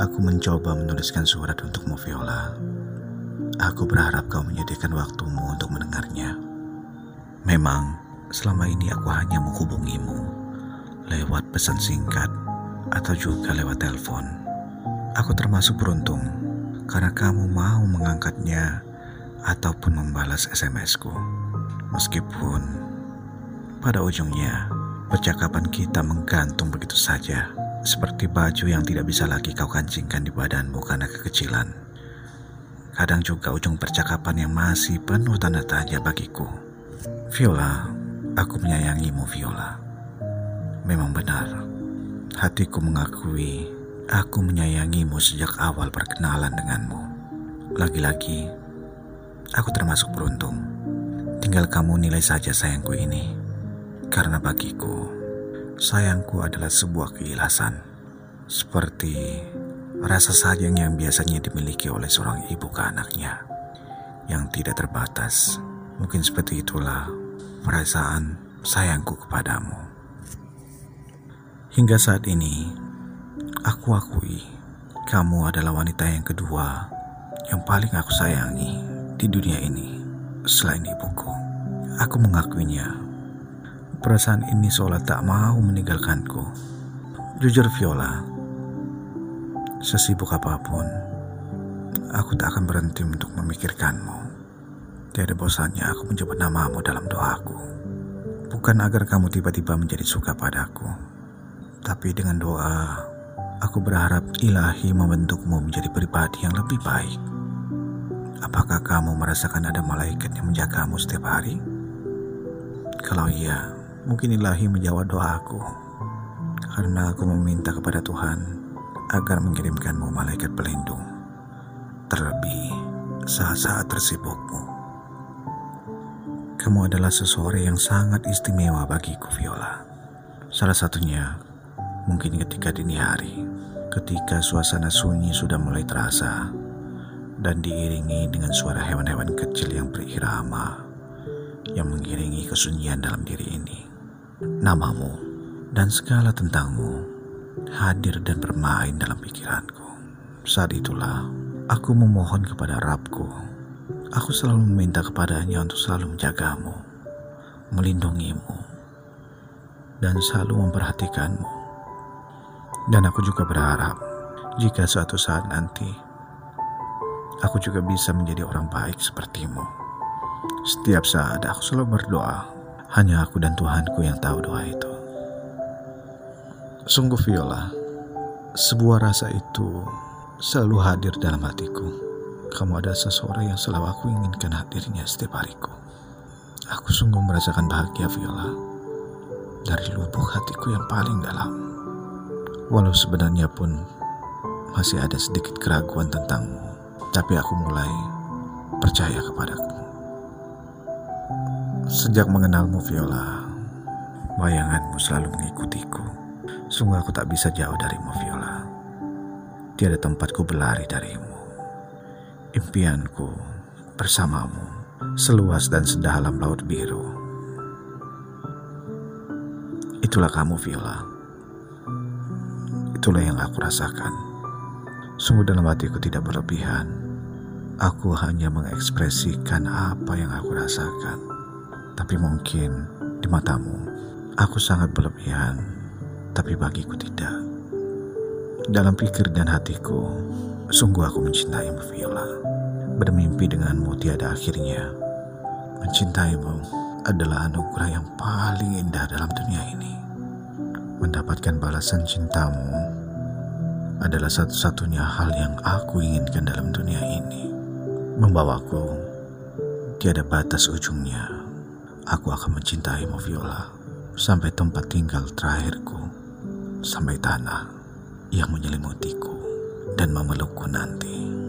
Aku mencoba menuliskan surat untukmu Viola. Aku berharap kau menyediakan waktumu untuk mendengarnya. Memang selama ini aku hanya menghubungimu lewat pesan singkat atau juga lewat telepon. Aku termasuk beruntung karena kamu mau mengangkatnya ataupun membalas SMS-ku. Meskipun pada ujungnya percakapan kita menggantung begitu saja, seperti baju yang tidak bisa lagi kau kancingkan di badanmu karena kekecilan. Kadang juga ujung percakapan yang masih penuh tanda tanya bagiku. Viola, aku menyayangimu Viola. Memang benar, hatiku mengakui aku menyayangimu sejak awal perkenalan denganmu. Lagi-lagi, aku termasuk beruntung. Tinggal kamu nilai saja sayangku ini. Karena bagiku, sayangku adalah sebuah keikhlasan. Seperti rasa sayang yang biasanya dimiliki oleh seorang ibu ke anaknya. Yang tidak terbatas. Mungkin seperti itulah perasaan sayangku kepadamu. Hingga saat ini, aku akui kamu adalah wanita yang kedua yang paling aku sayangi di dunia ini selain ibuku. Aku mengakuinya. Perasaan ini seolah tak mau meninggalkanku. Jujur Viola, sesibuk apa pun, aku tak akan berhenti untuk memikirkanmu. Tiada bosannya aku menyebut namamu dalam doaku. Bukan agar kamu tiba-tiba menjadi suka padaku, tapi dengan doa, aku berharap ilahi membentukmu menjadi pribadi yang lebih baik. Apakah kamu merasakan ada malaikat yang menjagamu setiap hari? Kalau iya, mungkin ilahi menjawab doaku. Karena aku meminta kepada Tuhan agar mengirimkanmu malaikat pelindung. Terlebih saat-saat tersibukmu. Kamu adalah seseorang yang sangat istimewa bagiku, Viola. Salah satunya Mungkin ketika dini hari, ketika suasana sunyi sudah mulai terasa, dan diiringi dengan suara hewan-hewan kecil yang berirama, yang mengiringi kesunyian dalam diri ini. Namamu dan segala tentangmu hadir dan bermain dalam pikiranku. Saat itulah, aku memohon kepada Rabku. Aku selalu meminta kepadanya untuk selalu menjagamu, melindungimu, dan selalu memperhatikanmu. Dan aku juga berharap jika suatu saat nanti aku juga bisa menjadi orang baik sepertimu. Setiap saat aku selalu berdoa, hanya aku dan Tuhanku yang tahu doa itu. Sungguh Viola, sebuah rasa itu selalu hadir dalam hatiku. Kamu ada seseorang yang selalu aku inginkan hadirnya setiap hariku. Aku sungguh merasakan bahagia Viola dari lubuk hatiku yang paling dalam. Walau sebenarnya pun masih ada sedikit keraguan tentangmu, tapi aku mulai percaya kepadaku. Sejak mengenalmu Viola, bayanganmu selalu mengikutiku. Sungguh aku tak bisa jauh darimu Viola. Tiada tempatku berlari darimu. Impianku bersamamu seluas dan sedalam laut biru. Itulah kamu Viola Itulah yang aku rasakan. Sungguh dalam hatiku tidak berlebihan. Aku hanya mengekspresikan apa yang aku rasakan. Tapi mungkin di matamu, aku sangat berlebihan. Tapi bagiku tidak. Dalam pikir dan hatiku, sungguh aku mencintaimu Viola. Bermimpi denganmu tiada akhirnya. Mencintaimu adalah anugerah yang paling indah dalam dunia ini mendapatkan balasan cintamu adalah satu-satunya hal yang aku inginkan dalam dunia ini. Membawaku tiada batas ujungnya. Aku akan mencintaimu Viola sampai tempat tinggal terakhirku, sampai tanah yang menyelimutiku dan memelukku nanti.